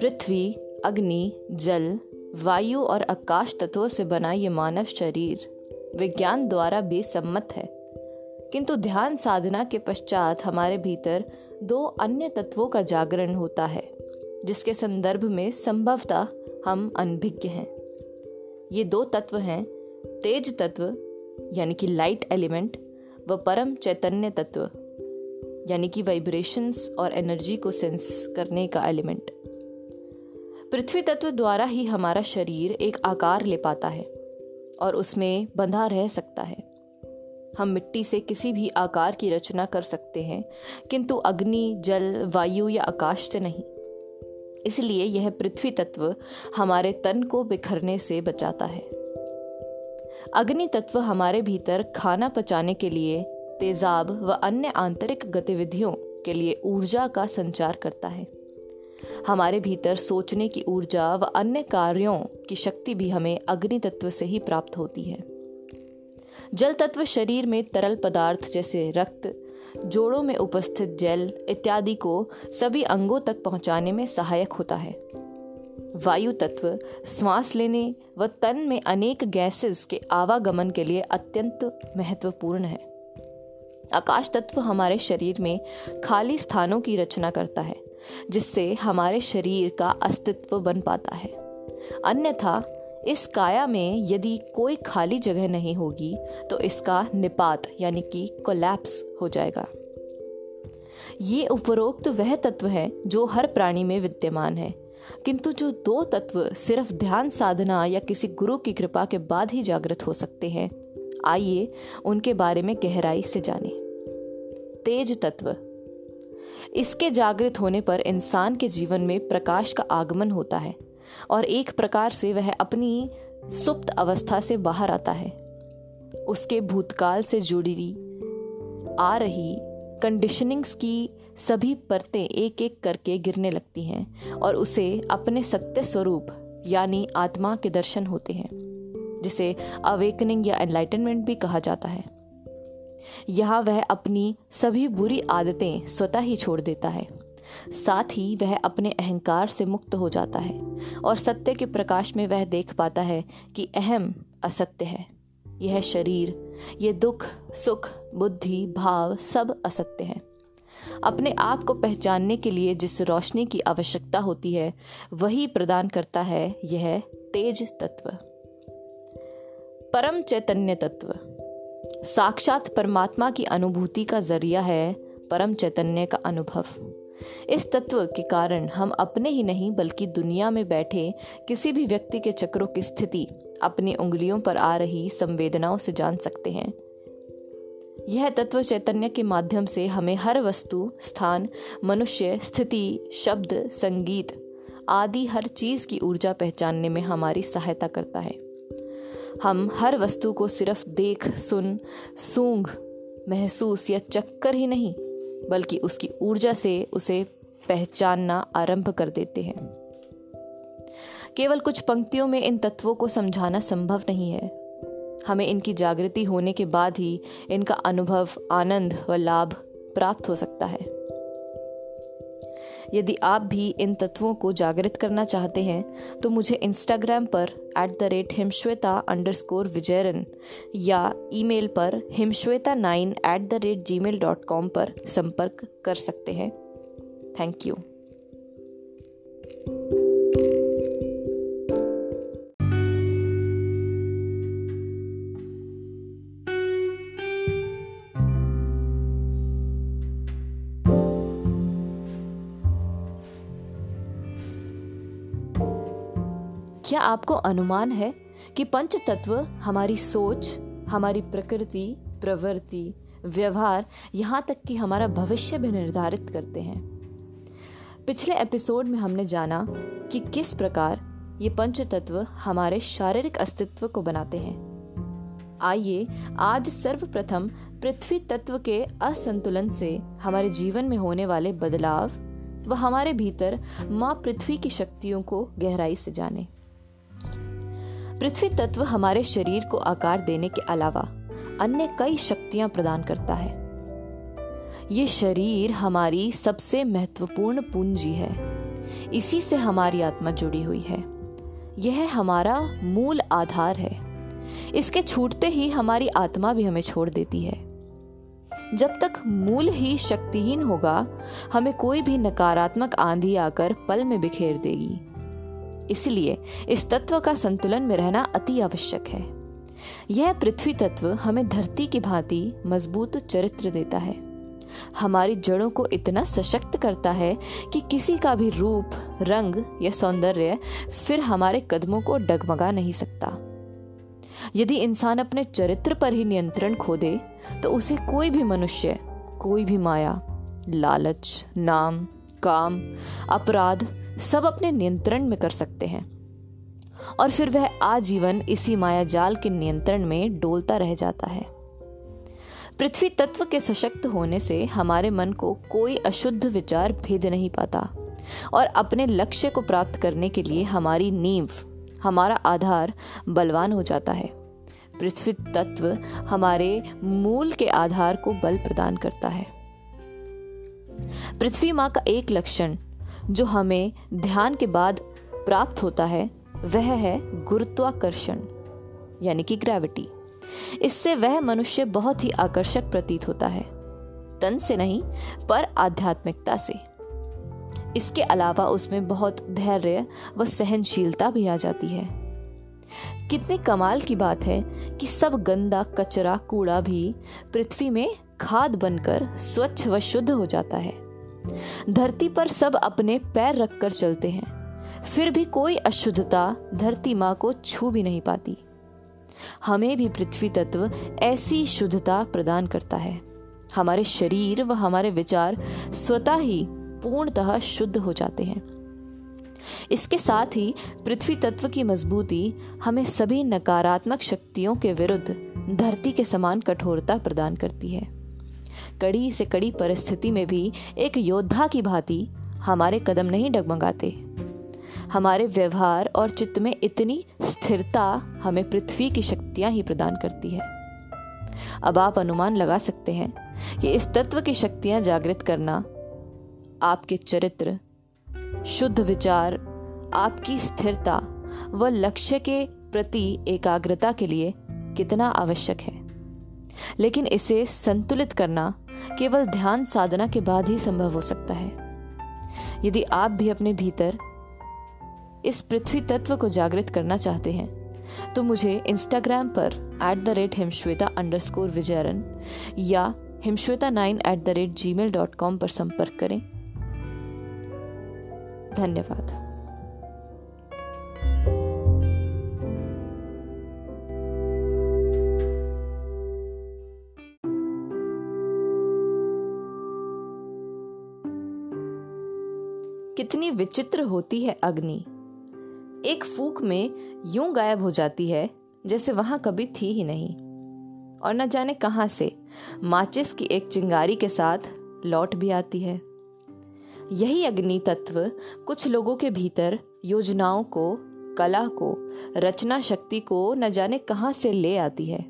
पृथ्वी, अग्नि, जल, वायु और आकाश तत्वों से बना ये मानव शरीर विज्ञान द्वारा भी सम्मत है। किंतु ध्यान साधना के पश्चात हमारे भीतर दो अन्य तत्वों का जागरण होता है, जिसके संदर्भ में संभवतः हम अनभिज्ञ हैं। ये दो तत्व हैं, तेज तत्व, यानी कि लाइट एलिमेंट व परम चैतन्य तत्व, यानी कि वाइब्रेशंस और एनर्जी को सेंस करने का एलिमेंट पृथ्वी तत्व द्वारा ही हमारा शरीर एक आकार ले पाता है और उसमें बंधा रह सकता है। हम मिट्टी से किसी भी आकार की रचना कर सकते हैं, किंतु अग्नि, जल, वायु या आकाश से नहीं। इसलिए यह पृथ्वी तत्व हमारे तन को बिखरने से बचाता है। अग्नि तत्व हमारे भीतर खाना पचाने के लिए, तेजाब व अन्य आंतरिक गतिविधियों के लिए ऊर्जा का संचार करता है। हमारे भीतर सोचने की ऊर्जा व अन्य कार्यों की शक्ति भी हमें अग्नि तत्व से ही प्राप्त होती है। जल तत्व शरीर में तरल पदार्थ जैसे रक्त, जोड़ों में उपस्थित जल इत्यादि को सभी अंगों तक पहुँचाने में सहायक होता है। वायु तत्व श्वास लेने व तन में अनेक गैसेस के आवागमन के लिए अत्यंत महत्वपूर्ण है। आकाश तत्व हमारे शरीर में खाली स्थानों की रचना करता है। जिससे हमारे शरीर का अस्तित्व बन पाता है। अन्यथा, इस काया में यदि कोई खाली जगह नहीं होगी तो इसका निपात यानी कि कोलैप्स हो जाएगा। ये उपरोक्त वह तत्व है जो हर प्राणी में विद्यमान है। किंतु जो दो तत्व सिर्फ़ ध्यान साधना या किसी गुरु की कृपा के बाद ही जागृत हो सकते हैं, आइए उनके बारे में गहराई से जानें। तेज तत्व इसके जागृत होने पर इंसान के जीवन में प्रकाश का आगमन होता है और एक प्रकार से वह अपनी सुप्त अवस्था से बाहर आता है। उसके भूतकाल से जुड़ी आ रही कंडीशनिंग्स की सभी परतें एक एक करके गिरने लगती हैं और उसे अपने सत्य स्वरूप, यानी आत्मा के दर्शन होते हैं, जिसे अवेकनिंग या एनलाइटनमेंट भी कहा जाता है। यहाँ वह अपनी सभी बुरी आदतें स्वतः ही छोड़ देता है। साथ ही वह अपने अहंकार से मुक्त हो जाता है और सत्य के प्रकाश में वह देख पाता है कि अहम असत्य है। यह शरीर ये दुख, सुख, बुद्धि, भाव सब असत्य है। अपने आप को पहचानने के लिए जिस रोशनी की आवश्यकता होती है, वही प्रदान करता है यह तेज तत्व। परम चैतन्य तत्व। साक्षात परमात्मा की अनुभूति का ज़रिया है परम चैतन्य का अनुभव। इस तत्व के कारण हम अपने ही नहीं, बल्कि दुनिया में बैठे किसी भी व्यक्ति के चक्रों की स्थिति, अपनी उंगलियों पर आ रही संवेदनाओं से जान सकते हैं। यह तत्व चैतन्य के माध्यम से हमें हर वस्तु, स्थान, मनुष्य, स्थिति, शब्द, संगीत आदि हर चीज़ की ऊर्जा पहचानने में हमारी सहायता करता है। हम हर वस्तु को सिर्फ़ देख, सुन, सूंघ, महसूस या चक्कर ही नहीं, बल्कि उसकी ऊर्जा से उसे पहचानना आरंभ कर देते हैं। केवल कुछ पंक्तियों में इन तत्वों को समझाना संभव नहीं है। हमें इनकी जागृति होने के बाद ही इनका अनुभव, आनंद व लाभ प्राप्त हो सकता है। यदि आप भी इन तत्वों को जागृत करना चाहते हैं तो मुझे इंस्टाग्राम पर at the rate Himshweta underscore Vijayran या ईमेल पर Himshweta nine at the rate Gmail dot com पर संपर्क कर सकते हैं। थैंक यू क्या आपको अनुमान है कि पंच तत्व हमारी सोच, हमारी प्रकृति, प्रवृत्ति, व्यवहार, यहाँ तक कि हमारा भविष्य भी निर्धारित करते हैं पिछले एपिसोड में हमने जाना कि किस प्रकार ये पंच तत्व हमारे शारीरिक अस्तित्व को बनाते हैं आइए आज सर्वप्रथम पृथ्वी तत्व के असंतुलन से हमारे जीवन में होने वाले बदलाव व हमारे भीतर माँ पृथ्वी की शक्तियों को गहराई से जानें। पृथ्वी तत्व हमारे शरीर को आकार देने के अलावा अन्य कई शक्तियाँ प्रदान करता है। ये शरीर हमारी सबसे महत्वपूर्ण पूंजी है। इसी से हमारी आत्मा जुड़ी हुई है। यह हमारा मूल आधार है। इसके छूटते ही हमारी आत्मा भी हमें छोड़ देती है। जब तक मूल ही शक्तिहीन होगा, हमें कोई भी नकारात्मक आंधी आकर पल में बिखेर देगी। इसलिए इस तत्व का संतुलन में रहना अति आवश्यक है। यह पृथ्वी तत्व हमें धरती की भांति मज़बूत चरित्र देता है। हमारी जड़ों को इतना सशक्त करता है कि किसी का भी रूप, रंग या सौंदर्य फिर हमारे कदमों को डगमगा नहीं सकता। यदि इंसान अपने चरित्र पर ही नियंत्रण खो दे तो उसे कोई भी मनुष्य, कोई भी माया, लालच, नाम, काम, अपराध सब अपने नियंत्रण में कर सकते हैं। और फिर वह आजीवन इसी माया जाल के नियंत्रण में डोलता रह जाता है। पृथ्वी तत्व के सशक्त होने से हमारे मन को कोई अशुद्ध विचार भेद नहीं पाता और अपने लक्ष्य को प्राप्त करने के लिए हमारी नींव, हमारा आधार बलवान हो जाता है। पृथ्वी तत्व हमारे मूल के आधार को बल प्रदान करता है। पृथ्वी माँ का एक लक्षण जो हमें ध्यान के बाद प्राप्त होता है, वह है गुरुत्वाकर्षण, यानी कि ग्रेविटी इससे वह मनुष्य बहुत ही आकर्षक प्रतीत होता है, तन से नहीं, पर आध्यात्मिकता से. इसके अलावा उसमें बहुत धैर्य व सहनशीलता भी आ जाती है. कितने कमाल की बात है कि सब गंदा, कचरा, कूड़ा भी पृथ्वी में खाद बनकर स्वच्छ व शुद्ध हो जाता है. धरती पर सब अपने पैर रखकर चलते हैं। फिर भी कोई अशुद्धता धरती माँ को छू भी नहीं पाती। हमें भी पृथ्वी तत्व ऐसी शुद्धता प्रदान करता है। हमारे शरीर व हमारे विचार स्वतः ही पूर्णतः शुद्ध हो जाते हैं। इसके साथ ही पृथ्वी तत्व की मजबूती हमें सभी नकारात्मक शक्तियों के विरुद्ध धरती के समान कठोरता प्रदान करती है। कड़ी से कड़ी परिस्थिति में भी एक योद्धा की भांति हमारे कदम नहीं डगमगाते। हमारे व्यवहार और चित्त में इतनी स्थिरता हमें पृथ्वी की शक्तियाँ ही प्रदान करती है। अब आप अनुमान लगा सकते हैं कि इस तत्व की शक्तियाँ जागृत करना, आपके चरित्र, शुद्ध विचार, आपकी स्थिरता व लक्ष्य के प्रति एकाग्रता के लिए कितना आवश्यक है। लेकिन इसे संतुलित करना केवल ध्यान साधना के बाद ही संभव हो सकता है। यदि आप भी अपने भीतर इस पृथ्वी तत्व को जागृत करना चाहते हैं तो मुझे इंस्टाग्राम पर at the rate Himshweta underscore Vijayran या Himshweta nine at the rate Gmail dot com पर संपर्क करें। धन्यवाद। कितनी विचित्र होती है अग्नि। एक फूक में यूँ गायब हो जाती है, जैसे वहाँ कभी थी ही नहीं। और न जाने कहाँ से माचिस की एक चिंगारी के साथ लौट भी आती है। यही अग्नि तत्व कुछ लोगों के भीतर योजनाओं को, कला को, रचना शक्ति को न जाने कहाँ से ले आती है।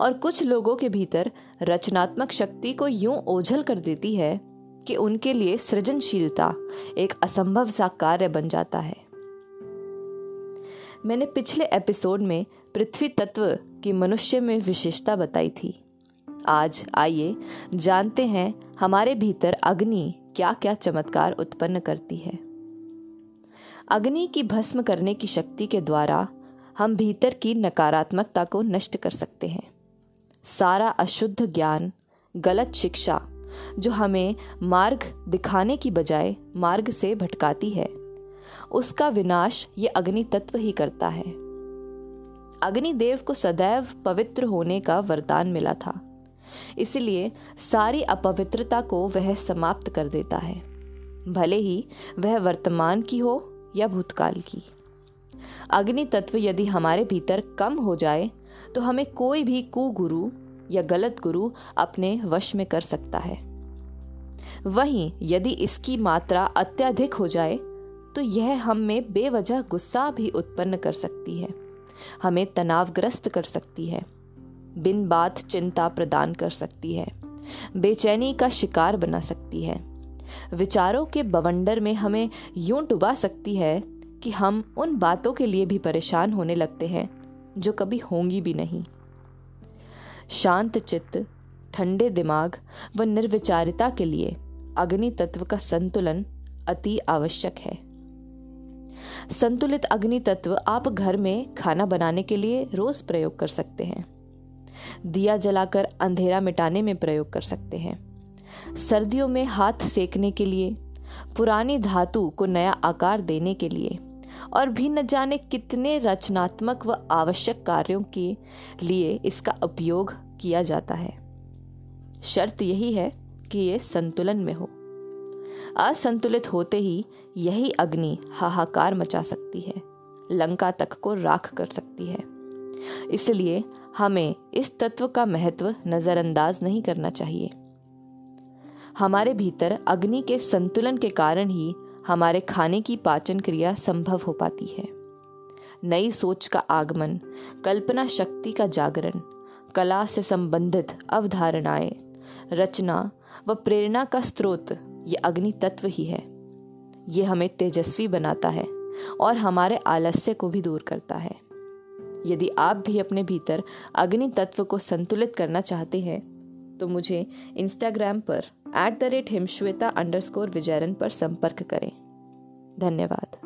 और कुछ लोगों के भीतर रचनात्मक शक्ति को यूँ ओझल कर देती है कि उनके लिए सृजनशीलता एक असंभव सा कार्य बन जाता है। मैंने पिछले एपिसोड में पृथ्वी तत्व की मनुष्य में विशेषता बताई थी। आज आइए जानते हैं हमारे भीतर अग्नि क्या क्या चमत्कार उत्पन्न करती है। अग्नि की भस्म करने की शक्ति के द्वारा हम भीतर की नकारात्मकता को नष्ट कर सकते हैं। सारा अशुद्ध ज्ञान, गलत शिक्षा जो हमें मार्ग दिखाने की बजाय मार्ग से भटकाती है। उसका विनाश ये अग्नि तत्व ही करता है। अग्निदेव को सदैव पवित्र होने का वरदान मिला था। इसलिए सारी अपवित्रता को वह समाप्त कर देता है। भले ही वह वर्तमान की हो या भूतकाल की। अग्नि तत्व यदि हमारे भीतर कम हो जाए तो हमें कोई भी कुगुरु या गलत गुरु अपने वश में कर सकता है। वहीं यदि इसकी मात्रा अत्यधिक हो जाए तो यह हम में बेवजह गुस्सा भी उत्पन्न कर सकती है। हमें तनावग्रस्त कर सकती है, बिन बात चिंता प्रदान कर सकती है, बेचैनी का शिकार बना सकती है। विचारों के बवंडर में हमें यूँ डुबा सकती है कि हम उन बातों के लिए भी परेशान होने लगते हैं, जो कभी होंगी भी नहीं। शांत चित्त, ठंडे दिमाग व निर्विचारिता के लिए अग्नि तत्व का संतुलन अति आवश्यक है। संतुलित अग्नि तत्व आप घर में खाना बनाने के लिए रोज प्रयोग कर सकते हैं। दिया जलाकर अंधेरा मिटाने में प्रयोग कर सकते हैं। सर्दियों में हाथ सेकने के लिए, पुरानी धातु को नया आकार देने के लिए और भी न जाने कितने रचनात्मक व आवश्यक कार्यों के लिए इसका उपयोग किया जाता है। शर्त यही है कि ये संतुलन में हो। असंतुलित होते ही यही अग्नि हाहाकार मचा सकती है, लंका तक को राख कर सकती है। इसलिए हमें इस तत्व का महत्व नजरअंदाज नहीं करना चाहिए। हमारे भीतर अग्नि के संतुलन के कारण ही हमारे खाने की पाचन क्रिया संभव हो पाती है। नई सोच का आगमन, कल्पना शक्ति का जागरण, कला से संबंधित अवधारणाएँ, रचना व प्रेरणा का स्रोत, ये अग्नि तत्व ही है। ये हमें तेजस्वी बनाता है और हमारे आलस्य को भी दूर करता है। यदि आप भी अपने भीतर अग्नि तत्व को संतुलित करना चाहते हैं तो मुझे इंस्टाग्राम पर at the rate Himshweta underscore Vijayran पर संपर्क करें। धन्यवाद।